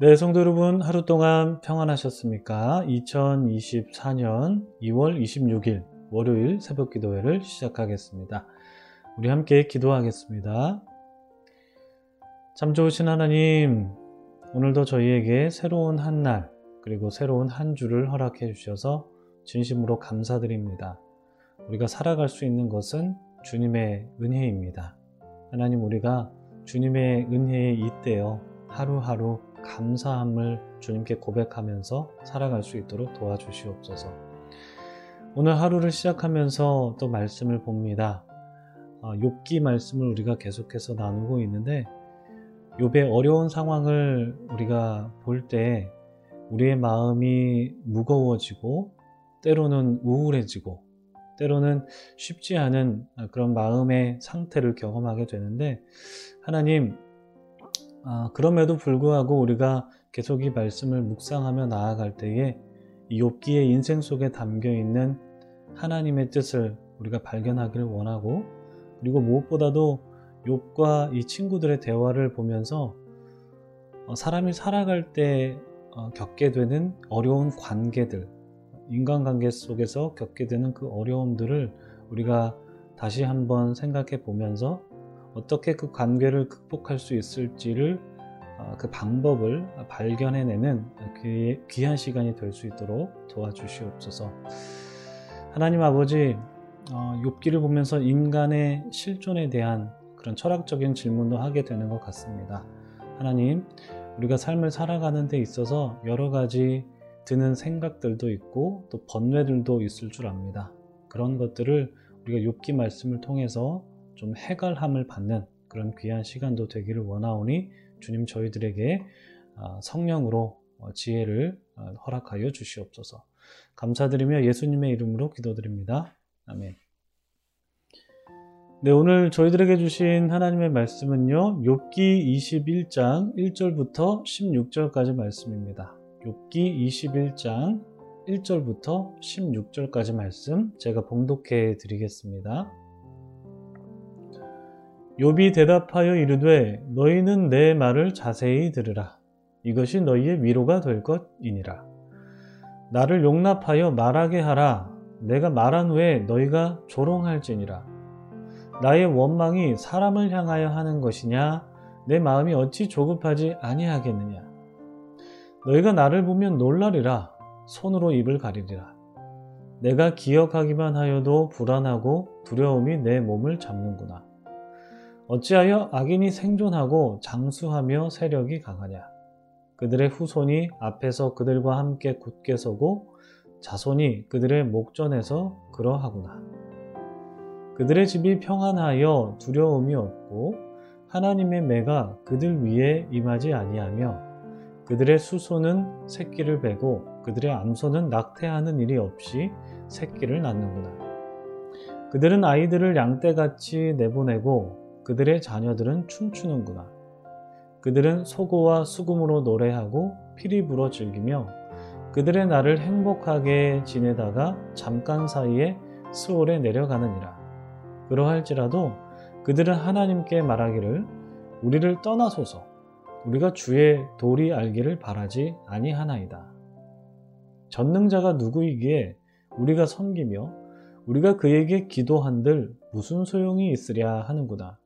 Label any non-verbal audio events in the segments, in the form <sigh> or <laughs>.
네, 성도 여러분, 하루 동안 평안하셨습니까? 2024년 2월 26일 월요일 새벽 기도회를 시작하겠습니다. 우리 함께 기도하겠습니다. 참 좋으신 하나님, 오늘도 저희에게 새로운 한 날, 그리고 새로운 한 주를 허락해 주셔서 진심으로 감사드립니다. 우리가 살아갈 수 있는 것은 주님의 은혜입니다. 하나님, 우리가 주님의 은혜에 잇대어 하루하루 감사함을 주님께 고백하면서 살아갈 수 있도록 도와주시옵소서. 오늘 하루를 시작하면서 또 말씀을 봅니다. 욥기 말씀을 우리가 계속해서 나누고 있는데 욥의 어려운 상황을 우리가 볼 때 우리의 마음이 무거워지고 때로는 우울해지고 때로는 쉽지 않은 그런 마음의 상태를 경험하게 되는데 하나님 아, 그럼에도 불구하고 우리가 계속 이 말씀을 묵상하며 나아갈 때에 이 욥기의 인생 속에 담겨 있는 하나님의 뜻을 우리가 발견하기를 원하고 그리고 무엇보다도 욥과 이 친구들의 대화를 보면서 어, 사람이 살아갈 때 어, 겪게 되는 어려운 관계들, 인간관계 속에서 겪게 되는 그 어려움들을 우리가 다시 한번 생각해 보면서 어떻게 그 관계를 극복할 수 있을지를 어, 그 방법을 발견해내는 귀한 시간이 될 수 있도록 도와주시옵소서. 하나님 아버지, 어, 욥기를 보면서 인간의 실존에 대한 그런 철학적인 질문도 하게 되는 것 같습니다. 하나님, 우리가 삶을 살아가는 데 있어서 여러 가지 드는 생각들도 있고 또 번뇌들도 있을 줄 압니다. 그런 것들을 우리가 욥기 말씀을 통해서 좀 해결함을 받는 그런 귀한 시간도 되기를 원하오니 주님 저희들에게 아, 성령으로 어, 지혜를 어, 허락하여 주시옵소서. 감사드리며 예수님의 이름으로 기도드립니다. 아멘. 네, 오늘 저희들에게 주신 하나님의 말씀은요. 욥기 21장 1절부터 16절까지 말씀입니다. 욥기 21장 1절부터 16절까지 말씀 제가 봉독해 드리겠습니다. 욥이 대답하여 이르되 너희는 내 말을 자세히 들으라. 이것이 너희의 위로가 될 것이니라. 나를 용납하여 말하게 하라. 내가 말한 후에 너희가 조롱할지니라. 나의 원망이 사람을 향하여 하는 것이냐? 내 마음이 어찌 조급하지 아니하겠느냐? 너희가 나를 보면 놀라리라. 손으로 입을 가리리라. 내가 기억하기만 하여도 불안하고 두려움이 내 몸을 잡는구나 어찌하여 악인이 생존하고 장수하며 세력이 강하냐? 그들의 후손이 앞에서 그들과 함께 굳게 서고 자손이 그들의 목전에서 그러하구나. 그들의 집이 평안하여 두려움이 없고 하나님의 매가 그들 위에 임하지 아니하며 그들의 수소는 새끼를 베고 그들의 암소는 낙태하는 일이 없이 새끼를 낳는구나. 그들은 아이들을 양떼같이 내보내고 그들의 자녀들은 춤추는구나. 그들은 소고와 수금으로 노래하고 피리 불어 즐기며 그들의 날을 행복하게 지내다가 잠깐 사이에 수월에 내려가느니라. 그러할지라도 그들은 하나님께 말하기를 우리를 떠나소서 우리가 주의 도리 알기를 바라지 아니하나이다. 전능자가 누구이기에 우리가 섬기며 우리가 그에게 기도한들 무슨 소용이 있으랴 하는구나.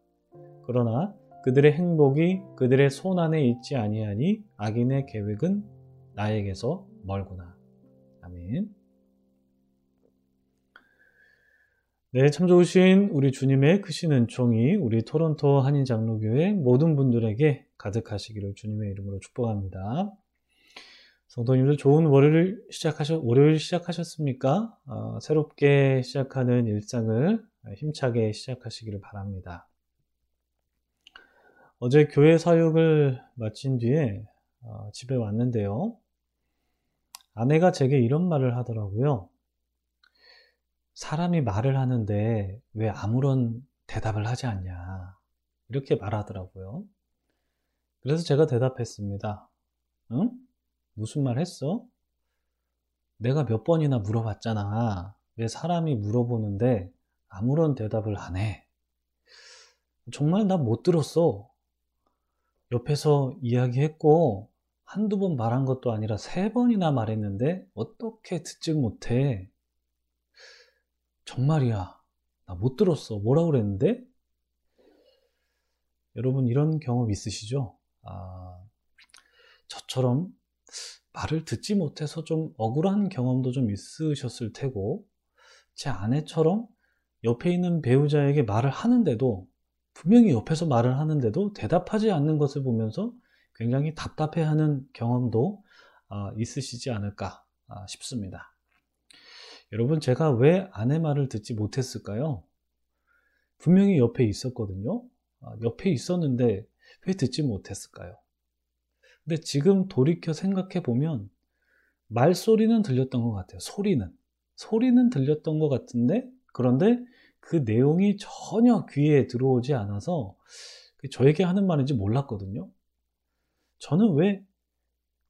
그러나 그들의 행복이 그들의 손 안에 있지 아니하니 악인의 계획은 나에게서 멀구나. 아멘. 네, 참 좋으신 우리 주님의 크신 은총이 우리 토론토 한인 장로교회 모든 분들에게 가득하시기를 주님의 이름으로 축복합니다. 성도님들 좋은 월요일 시작하셨, 월요일 시작하셨습니까? 어, 새롭게 시작하는 일상을 힘차게 시작하시기를 바랍니다. 어제 교회 사역을 마친 뒤에 어, 집에 왔는데요. 아내가 제게 이런 말을 하더라고요. 사람이 말을 하는데 왜 아무런 대답을 하지 않냐. 이렇게 말하더라고요. 그래서 제가 대답했습니다. 응? 무슨 말 했어? 내가 몇 번이나 물어봤잖아. 왜 사람이 물어보는데 아무런 대답을 안 해? 정말 나 못 들었어. 옆에서 이야기했고 한두 번 말한 것도 아니라 세 번이나 말했는데 어떻게 듣지 못해? 정말이야. 나 못 들었어. 뭐라 그랬는데? 여러분 이런 경험 있으시죠? 아, 저처럼 말을 듣지 못해서 좀 억울한 경험도 좀 있으셨을 테고 제 아내처럼 옆에 있는 배우자에게 말을 하는데도 분명히 옆에서 말을 하는데도 대답하지 않는 것을 보면서 굉장히 답답해하는 경험도 아, 있으시지 않을까 아, 싶습니다. 여러분 제가 왜 아내 말을 듣지 못했을까요? 분명히 옆에 있었거든요. 아, 옆에 있었는데 왜 듣지 못했을까요? 근데 지금 돌이켜 생각해 보면 말소리는 들렸던 것 같아요. 소리는. 소리는 들렸던 것 같은데 그런데 그 내용이 전혀 귀에 들어오지 않아서 저에게 하는 말인지 몰랐거든요. 저는 왜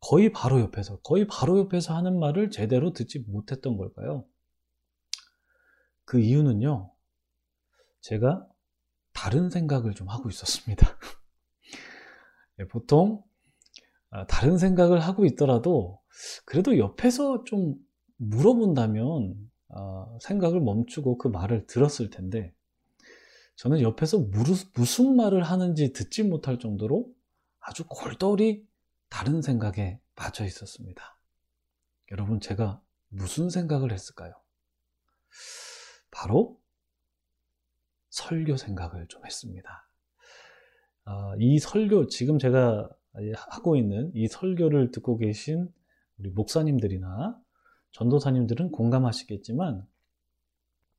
거의 바로 옆에서, 거의 바로 옆에서 하는 말을 제대로 듣지 못했던 걸까요? 그 이유는요, 제가 다른 생각을 좀 하고 있었습니다. 네, <laughs> 보통 아, 다른 생각을 하고 있더라도 그래도 옆에서 좀 물어본다면 아, 생각을 멈추고 그 말을 들었을 텐데 저는 옆에서 무슨 말을 하는지 듣지 못할 정도로 아주 골똘히 다른 생각에 빠져 있었습니다. 여러분, 제가 무슨 생각을 했을까요? 바로 설교 생각을 좀 했습니다. 아, 이 설교, 지금 제가 하고 있는 이 설교를 듣고 계신 우리 목사님들이나 전도사님들은 공감하시겠지만,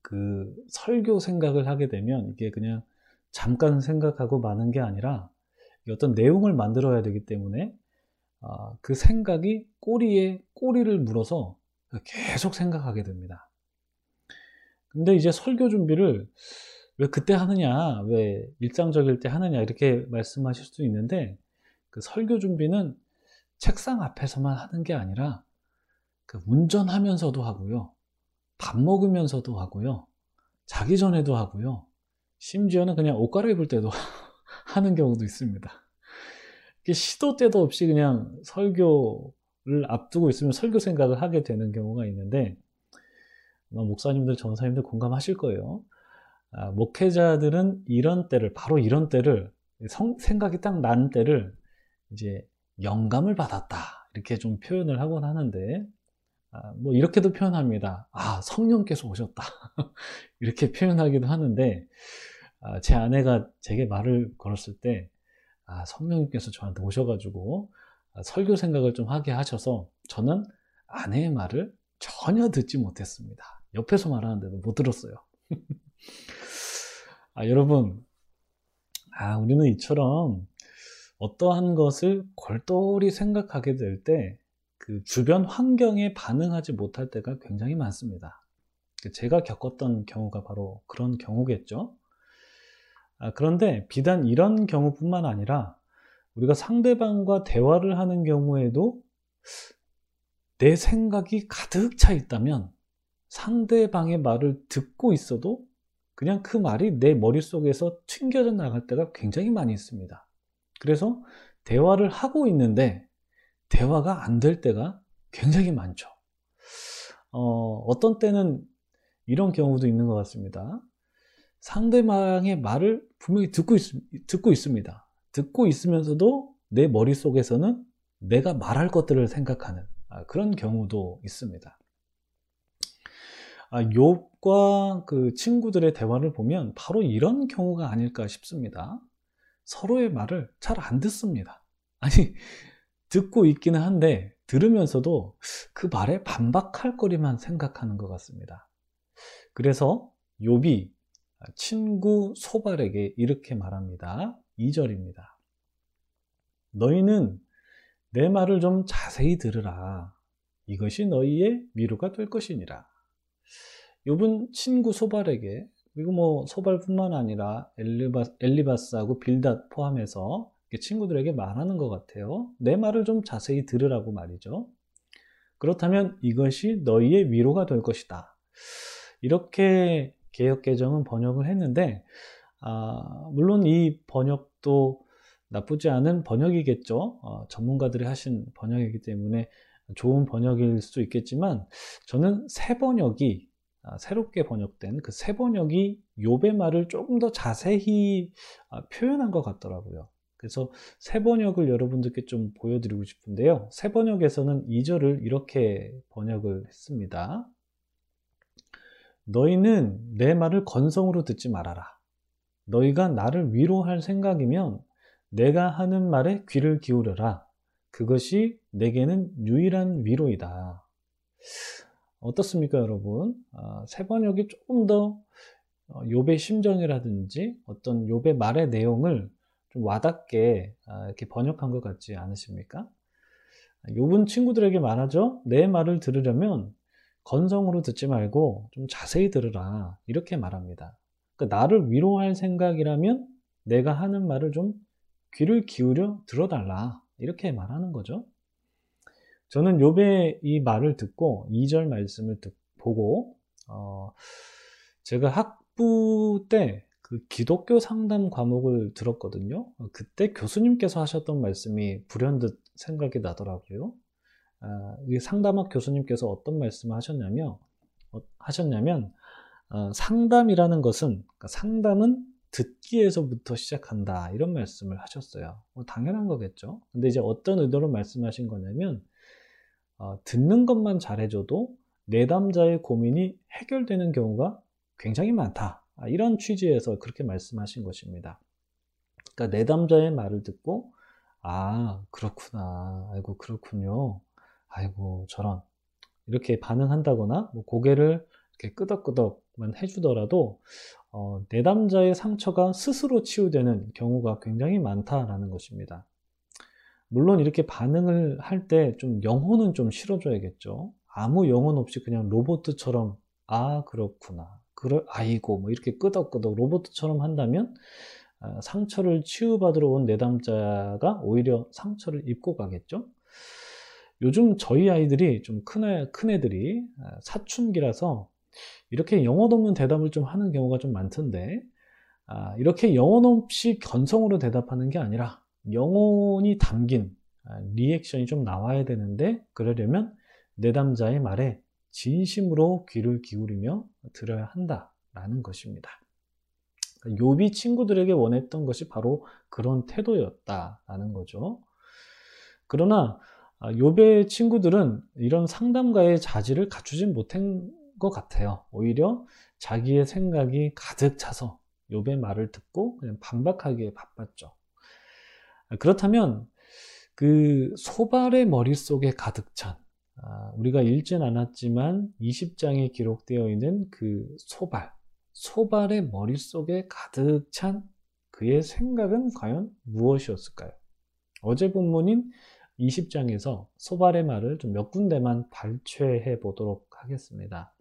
그 설교 생각을 하게 되면 이게 그냥 잠깐 생각하고 마는 게 아니라 어떤 내용을 만들어야 되기 때문에 아, 그 생각이 꼬리에 꼬리를 물어서 계속 생각하게 됩니다. 근데 이제 설교 준비를 왜 그때 하느냐, 왜 일상적일 때 하느냐, 이렇게 말씀하실 수 있는데, 그 설교 준비는 책상 앞에서만 하는 게 아니라, 그 운전하면서도 하고요, 밥 먹으면서도 하고요, 자기 전에도 하고요, 심지어는 그냥 옷 갈아입을 때도 <laughs> 하는 경우도 있습니다. 시도 때도 없이 그냥 설교를 앞두고 있으면 설교 생각을 하게 되는 경우가 있는데, 목사님들, 전사님들 공감하실 거예요. 아, 목회자들은 이런 때를, 바로 이런 때를, 성, 생각이 딱 난 때를 이제 영감을 받았다. 이렇게 좀 표현을 하곤 하는데, 아, 뭐 이렇게도 표현합니다. 아, 성령께서 오셨다. <laughs> 이렇게 표현하기도 하는데, 아, 제 아내가 제게 말을 걸었을 때, 아, 성령님께서 저한테 오셔가지고 아, 설교 생각을 좀 하게 하셔서 저는 아내의 말을 전혀 듣지 못했습니다. 옆에서 말하는데도 못 들었어요. <laughs> 아, 여러분, 아, 우리는 이처럼 어떠한 것을 골똘히 생각하게 될 때 그 주변 환경에 반응하지 못할 때가 굉장히 많습니다. 제가 겪었던 경우가 바로 그런 경우겠죠. 아, 그런데 비단 이런 경우뿐만 아니라 우리가 상대방과 대화를 하는 경우에도 내 생각이 가득 차 있다면 상대방의 말을 듣고 있어도 그냥 그 말이 내 머릿속에서 튕겨져 나갈 때가 굉장히 많이 있습니다. 그래서 대화를 하고 있는데 대화가 안 될 때가 굉장히 많죠. 어, 어떤 때는 이런 경우도 있는 것 같습니다. 상대방의 말을 분명히 듣고, 있, 듣고 있습니다. 듣고 있으면서도 내 머릿속에서는 내가 말할 것들을 생각하는 아, 그런 경우도 있습니다. 아, 욥과 그 친구들의 대화를 보면 바로 이런 경우가 아닐까 싶습니다. 서로의 말을 잘 안 듣습니다. 아니, 듣고 있기는 한데 들으면서도 그 말에 반박할 거리만 생각하는 것 같습니다. 그래서 욥이 친구 소발에게 이렇게 말합니다. 2절입니다. 너희는 내 말을 좀 자세히 들으라. 이것이 너희의 위로가 될 것이니라. 욥은 친구 소발에게 그리고 뭐 소발뿐만 아니라 엘리바, 엘리바스하고 빌닷 포함해서 친구들에게 말하는 것 같아요. 내 말을 좀 자세히 들으라고 말이죠. 그렇다면 이것이 너희의 위로가 될 것이다. 이렇게 개혁개정은 번역을 했는데, 아, 물론 이 번역도 나쁘지 않은 번역이겠죠. 어, 전문가들이 하신 번역이기 때문에 좋은 번역일 수도 있겠지만 저는 새 번역이 아, 새롭게 번역된 그새 번역이 욥의 말을 조금 더 자세히 아, 표현한 것 같더라고요. 그래서 새 번역을 여러분들께 좀 보여드리고 싶은데요. 새 번역에서는 2절을 이렇게 번역을 했습니다. 너희는 내 말을 건성으로 듣지 말아라. 너희가 나를 위로할 생각이면 내가 하는 말에 귀를 기울여라. 그것이 내게는 유일한 위로이다. 어떻습니까, 여러분? 아, 새 번역이 조금 더 어, 욥의 심정이라든지 어떤 욥의 말의 내용을 좀 와닿게 아, 이렇게 번역한 것 같지 않으십니까? 욥은 친구들에게 말하죠. 내 말을 들으려면 건성으로 듣지 말고 좀 자세히 들으라. 이렇게 말합니다. 그러니까 나를 위로할 생각이라면 내가 하는 말을 좀 귀를 기울여 들어달라. 이렇게 말하는 거죠. 저는 욥의 이 말을 듣고 2절 말씀을 듣, 보고 어, 제가 학부 때 그 기독교 상담 과목을 들었거든요. 그때 교수님께서 하셨던 말씀이 불현듯 생각이 나더라고요. 아, 상담학 교수님께서 어떤 말씀을 하셨냐면, 어, 하셨냐면 어, 상담이라는 것은 그러니까 상담은 듣기에서부터 시작한다 이런 말씀을 하셨어요. 뭐 당연한 거겠죠. 근데 이제 어떤 의도로 말씀하신 거냐면 어, 듣는 것만 잘해줘도 내담자의 고민이 해결되는 경우가 굉장히 많다. 아, 이런 취지에서 그렇게 말씀하신 것입니다. 그러니까 내담자의 말을 듣고 아 그렇구나 아이고 그렇군요 아이고 저런 이렇게 반응한다거나 뭐 고개를 이렇게 끄덕끄덕만 해주더라도 어, 내담자의 상처가 스스로 치유되는 경우가 굉장히 많다라는 것입니다. 물론 이렇게 반응을 할 때 좀 영혼은 좀 실어줘야겠죠. 아무 영혼 없이 그냥 로봇처럼 아 그렇구나 그럴 아이고 뭐 이렇게 끄덕끄덕 로봇처럼 한다면 아, 상처를 치유받으러 온 내담자가 오히려 상처를 입고 가겠죠. 요즘 저희 아이들이 좀 큰 큰 애들이 아, 사춘기라서 이렇게 영혼 없는 대답을 좀 하는 경우가 좀 많던데 아, 이렇게 영혼 없이 견성으로 대답하는 게 아니라 영혼이 담긴 리액션이 좀 나와야 되는데 그러려면 내담자의 말에 진심으로 귀를 기울이며 들어야 한다라는 것입니다. 요비 친구들에게 원했던 것이 바로 그런 태도였다라는 거죠. 그러나 요배 친구들은 이런 상담가의 자질을 갖추진 못한 것 같아요. 오히려 자기의 생각이 가득 차서 요배 말을 듣고 그냥 반박하기에 바빴죠. 그렇다면 그 소발의 머릿속에 가득 찬 아, 우리가 읽진 않았지만 20장에 기록되어 있는 그 소발, 소발의 머릿속에 가득 찬 그의 생각은 과연 무엇이었을까요? 어제 본문인 20장에서 소발의 말을 좀 몇 군데만 발췌해 보도록 하겠습니다.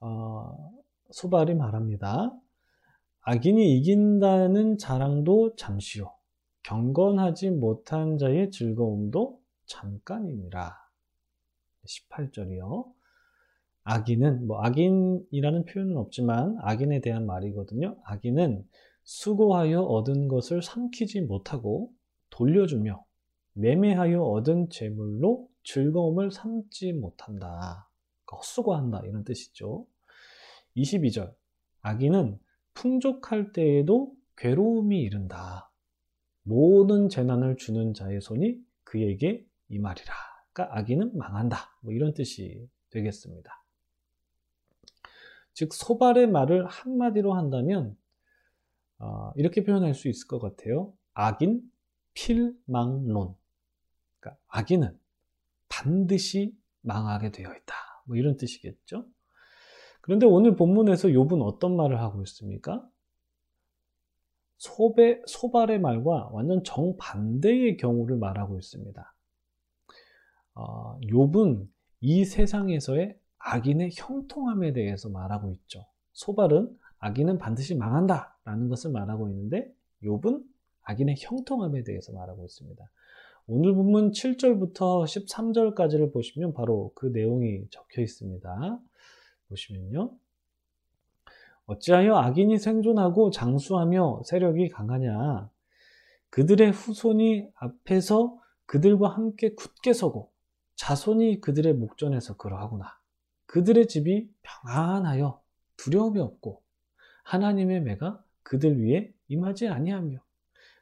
어, 소발이 말합니다. 악인이 이긴다는 자랑도 잠시요. 경건하지 못한 자의 즐거움도 잠깐이니라. 18절이요. 악인은, 뭐, 악인이라는 표현은 없지만, 악인에 대한 말이거든요. 악인은 수고하여 얻은 것을 삼키지 못하고 돌려주며 매매하여 얻은 재물로 즐거움을 삼지 못한다. 그러니까 헛수고한다. 이런 뜻이죠. 22절. 악인은 풍족할 때에도 괴로움이 이른다. 모든 재난을 주는 자의 손이 그에게 이 말이라. 그러니까 악인은 망한다. 뭐 이런 뜻이 되겠습니다. 즉 소발의 말을 한마디로 한다면 어, 이렇게 표현할 수 있을 것 같아요. 악인 필망론. 그러니까 악인은 반드시 망하게 되어 있다. 뭐 이런 뜻이겠죠. 그런데 오늘 본문에서 욥은 어떤 말을 하고 있습니까? 소배, 소발의 말과 완전 정반대의 경우를 말하고 있습니다. 어, 욥은 이 세상에서의 악인의 형통함에 대해서 말하고 있죠. 소발은 악인은 반드시 망한다 라는 것을 말하고 있는데 욥은 악인의 형통함에 대해서 말하고 있습니다. 오늘 본문 7절부터 13절까지를 보시면 바로 그 내용이 적혀 있습니다. 보시면요. 어찌하여 악인이 생존하고 장수하며 세력이 강하냐? 그들의 후손이 앞에서 그들과 함께 굳게 서고 자손이 그들의 목전에서 그러하구나. 그들의 집이 평안하여 두려움이 없고 하나님의 매가 그들 위에 임하지 아니하며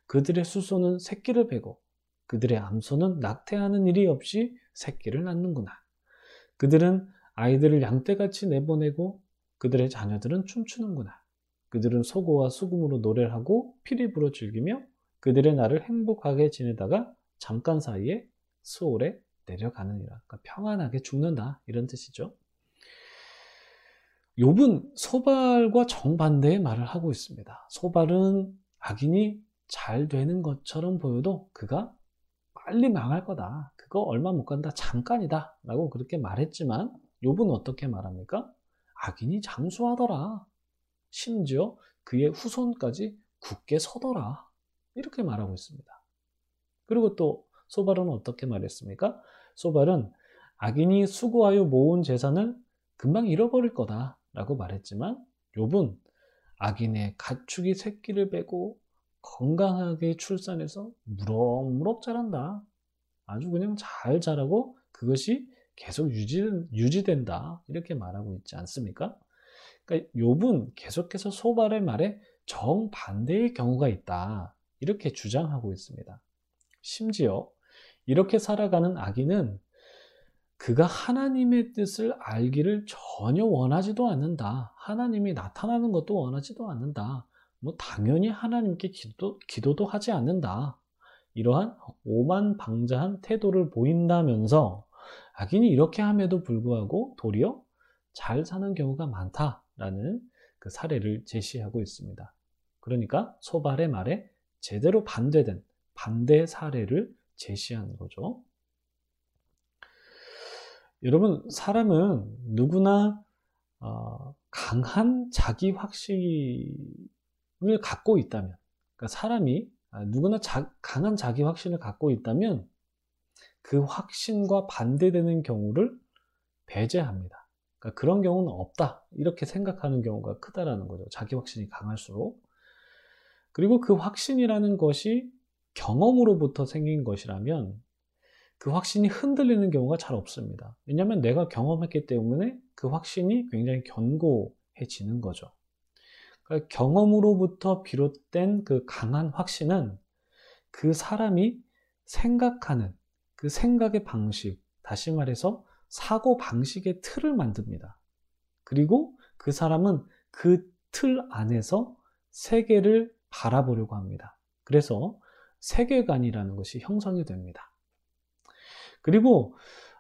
그들의 수소는 새끼를 베고 그들의 암소는 낙태하는 일이 없이 새끼를 낳는구나. 그들은 아이들을 양떼같이 내보내고 그들의 자녀들은 춤추는구나. 그들은 소고와 수금으로 노래를 하고 피리 불어 즐기며 그들의 날을 행복하게 지내다가 잠깐 사이에 수월에 내려가느니라. 그러니까 평안하게 죽는다 이런 뜻이죠. 욥은 소발과 정반대의 말을 하고 있습니다. 소발은 악인이 잘 되는 것처럼 보여도 그가 빨리 망할 거다. 그거 얼마 못 간다. 잠깐이다. 라고 그렇게 말했지만 욥은 어떻게 말합니까? 악인이 장수하더라. 심지어 그의 후손까지 굳게 서더라. 이렇게 말하고 있습니다. 그리고 또 소발은 어떻게 말했습니까? 소발은 악인이 수고하여 모은 재산을 금방 잃어버릴 거다. 라고 말했지만 욥은 악인의 가축이 새끼를 빼고 건강하게 출산해서 무럭무럭 자란다. 아주 그냥 잘 자라고 그것이 계속 유지, 유지된다. 이렇게 말하고 있지 않습니까? 그러니까 욥은 계속해서 소발의 말에 정반대의 경우가 있다. 이렇게 주장하고 있습니다. 심지어 이렇게 살아가는 악인은 그가 하나님의 뜻을 알기를 전혀 원하지도 않는다. 하나님이 나타나는 것도 원하지도 않는다. 뭐 당연히 하나님께 기도, 기도도 하지 않는다. 이러한 오만 방자한 태도를 보인다면서 악인이 이렇게 함에도 불구하고 도리어 잘 사는 경우가 많다라는 그 사례를 제시하고 있습니다. 그러니까 소발의 말에 제대로 반대된 반대 사례를 제시하는 거죠. 여러분, 사람은 누구나 어, 강한 자기 확신을 갖고 있다면, 그러니까 사람이 아, 누구나 자, 강한 자기 확신을 갖고 있다면 그 확신과 반대되는 경우를 배제합니다. 그러니까 그런 경우는 없다. 이렇게 생각하는 경우가 크다라는 거죠. 자기 확신이 강할수록. 그리고 그 확신이라는 것이 경험으로부터 생긴 것이라면 그 확신이 흔들리는 경우가 잘 없습니다. 왜냐하면 내가 경험했기 때문에 그 확신이 굉장히 견고해지는 거죠. 그러니까 경험으로부터 비롯된 그 강한 확신은 그 사람이 생각하는 그 생각의 방식, 다시 말해서 사고 방식의 틀을 만듭니다. 그리고 그 사람은 그 틀 안에서 세계를 바라보려고 합니다. 그래서 세계관이라는 것이 형성이 됩니다. 그리고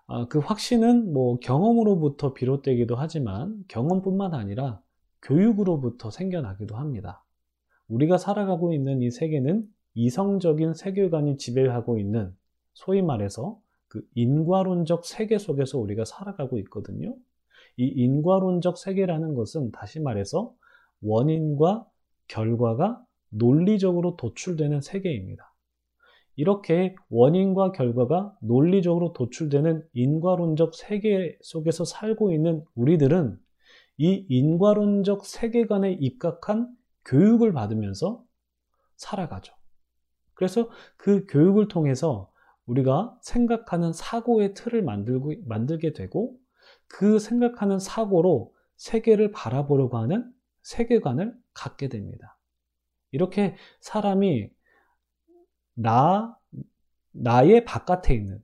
아, 그 확신은 뭐 경험으로부터 비롯되기도 하지만 경험뿐만 아니라 교육으로부터 생겨나기도 합니다. 우리가 살아가고 있는 이 세계는 이성적인 세계관이 지배하고 있는 소위 말해서 그 인과론적 세계 속에서 우리가 살아가고 있거든요. 이 인과론적 세계라는 것은 다시 말해서 원인과 결과가 논리적으로 도출되는 세계입니다. 이렇게 원인과 결과가 논리적으로 도출되는 인과론적 세계 속에서 살고 있는 우리들은 이 인과론적 세계관에 입각한 교육을 받으면서 살아가죠. 그래서 그 교육을 통해서 우리가 생각하는 사고의 틀을 만들고, 만들게 되고 그 생각하는 사고로 세계를 바라보려고 하는 세계관을 갖게 됩니다. 이렇게 사람이 나, 나의 바깥에 있는,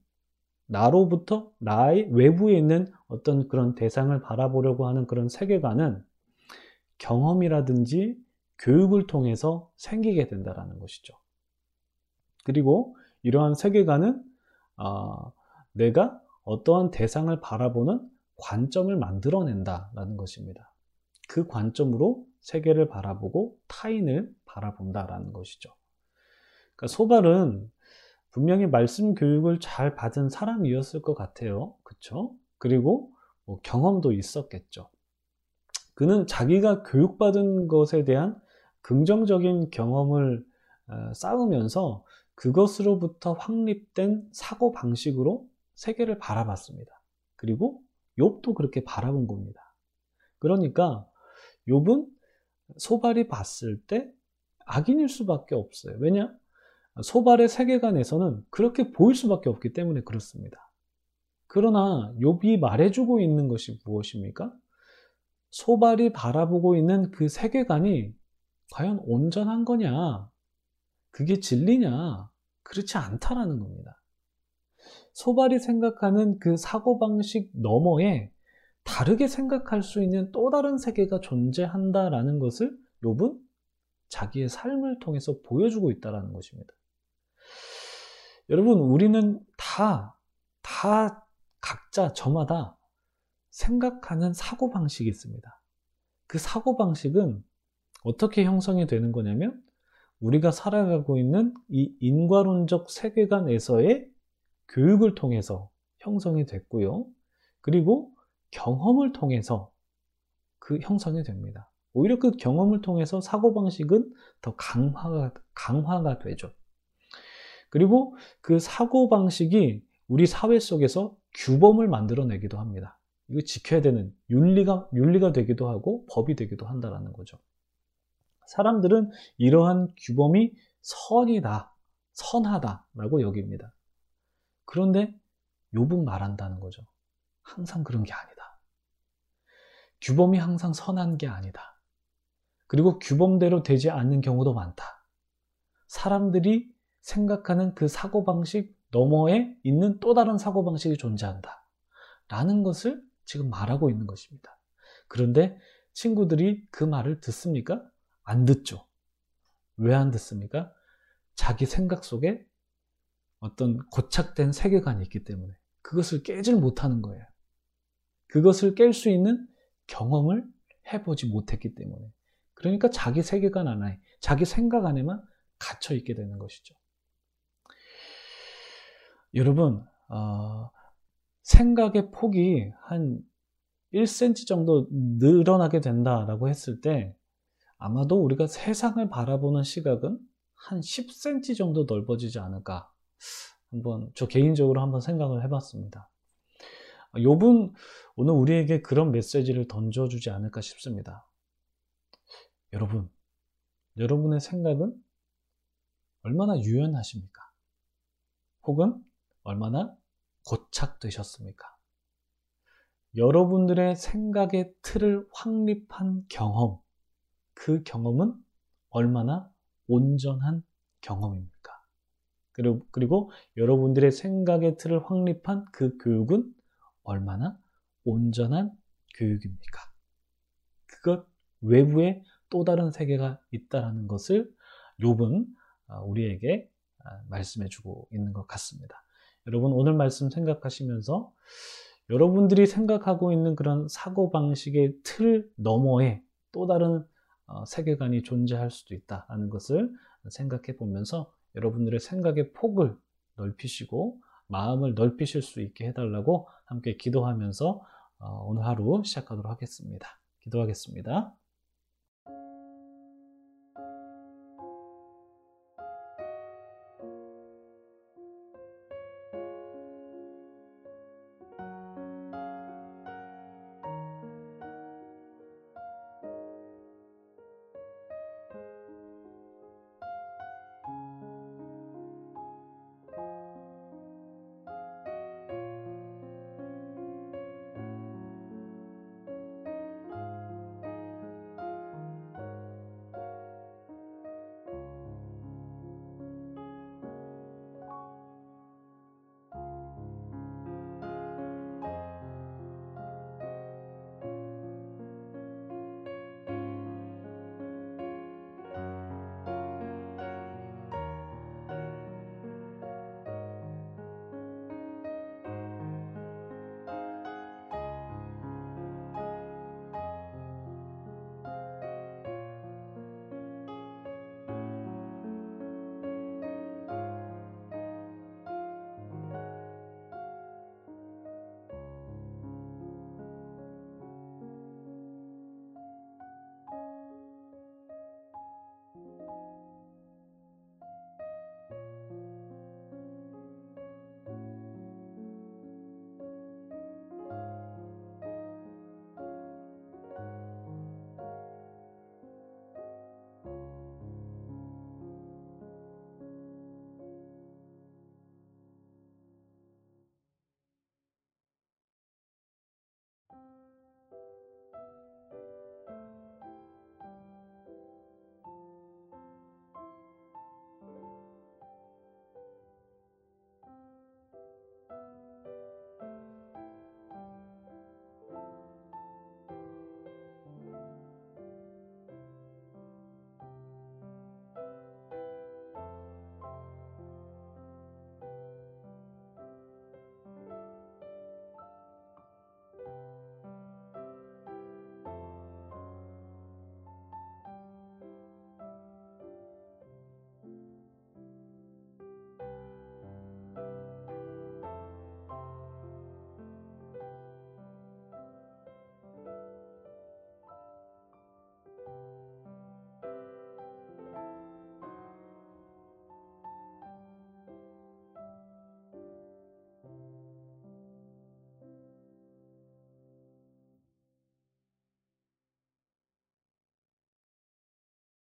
나로부터 나의 외부에 있는 어떤 그런 대상을 바라보려고 하는 그런 세계관은 경험이라든지 교육을 통해서 생기게 된다는 것이죠. 그리고 이러한 세계관은 어, 내가 어떠한 대상을 바라보는 관점을 만들어낸다라는 것입니다. 그 관점으로 세계를 바라보고 타인을 바라본다라는 것이죠. 그러니까 소발은 분명히 말씀 교육을 잘 받은 사람이었을 것 같아요. 그쵸? 그리고 뭐 경험도 있었겠죠. 그는 자기가 교육받은 것에 대한 긍정적인 경험을 어, 쌓으면서 그것으로부터 확립된 사고 방식으로 세계를 바라봤습니다. 그리고 욥도 그렇게 바라본 겁니다. 그러니까 욥은 소발이 봤을 때 악인일 수밖에 없어요. 왜냐? 소발의 세계관에서는 그렇게 보일 수밖에 없기 때문에 그렇습니다. 그러나 욥이 말해주고 있는 것이 무엇입니까? 소발이 바라보고 있는 그 세계관이 과연 온전한 거냐? 그게 진리냐? 그렇지 않다라는 겁니다. 소발이 생각하는 그 사고방식 너머에 다르게 생각할 수 있는 또 다른 세계가 존재한다라는 것을 욥은 자기의 삶을 통해서 보여주고 있다는 것입니다. 여러분, 우리는 다, 다 각자 저마다 생각하는 사고방식이 있습니다. 그 사고방식은 어떻게 형성이 되는 거냐면 우리가 살아가고 있는 이 인과론적 세계관에서의 교육을 통해서 형성이 됐고요. 그리고 경험을 통해서 그 형성이 됩니다. 오히려 그 경험을 통해서 사고방식은 더 강화가, 강화가 되죠. 그리고 그 사고 방식이 우리 사회 속에서 규범을 만들어내기도 합니다. 이거 지켜야 되는 윤리가, 윤리가 되기도 하고 법이 되기도 한다는 거죠. 사람들은 이러한 규범이 선이다, 선하다라고 여깁니다. 그런데 욥은 말한다는 거죠. 항상 그런 게 아니다. 규범이 항상 선한 게 아니다. 그리고 규범대로 되지 않는 경우도 많다. 사람들이 생각하는 그 사고방식 너머에 있는 또 다른 사고방식이 존재한다. 라는 것을 지금 말하고 있는 것입니다. 그런데 친구들이 그 말을 듣습니까? 안 듣죠. 왜 안 듣습니까? 자기 생각 속에 어떤 고착된 세계관이 있기 때문에 그것을 깨질 못하는 거예요. 그것을 깰 수 있는 경험을 해보지 못했기 때문에. 그러니까 자기 세계관 안에, 자기 생각 안에만 갇혀 있게 되는 것이죠. 여러분, 어, 생각의 폭이 한 1cm 정도 늘어나게 된다라고 했을 때 아마도 우리가 세상을 바라보는 시각은 한 10cm 정도 넓어지지 않을까. 한번 저 개인적으로 한번 생각을 해봤습니다. 욥은 오늘 우리에게 그런 메시지를 던져주지 않을까 싶습니다. 여러분, 여러분의 생각은 얼마나 유연하십니까? 혹은 얼마나 고착되셨습니까? 여러분들의 생각의 틀을 확립한 경험, 그 경험은 얼마나 온전한 경험입니까? 그리고, 그리고 여러분들의 생각의 틀을 확립한 그 교육은 얼마나 온전한 교육입니까? 그것 외부에 또 다른 세계가 있다는 것을 욥은 아, 우리에게 아, 말씀해 주고 있는 것 같습니다. 여러분 오늘 말씀 생각하시면서 여러분들이 생각하고 있는 그런 사고방식의 틀 너머에 또 다른 어, 세계관이 존재할 수도 있다는 것을 생각해 보면서 여러분들의 생각의 폭을 넓히시고 마음을 넓히실 수 있게 해달라고 함께 기도하면서 어, 오늘 하루 시작하도록 하겠습니다. 기도하겠습니다.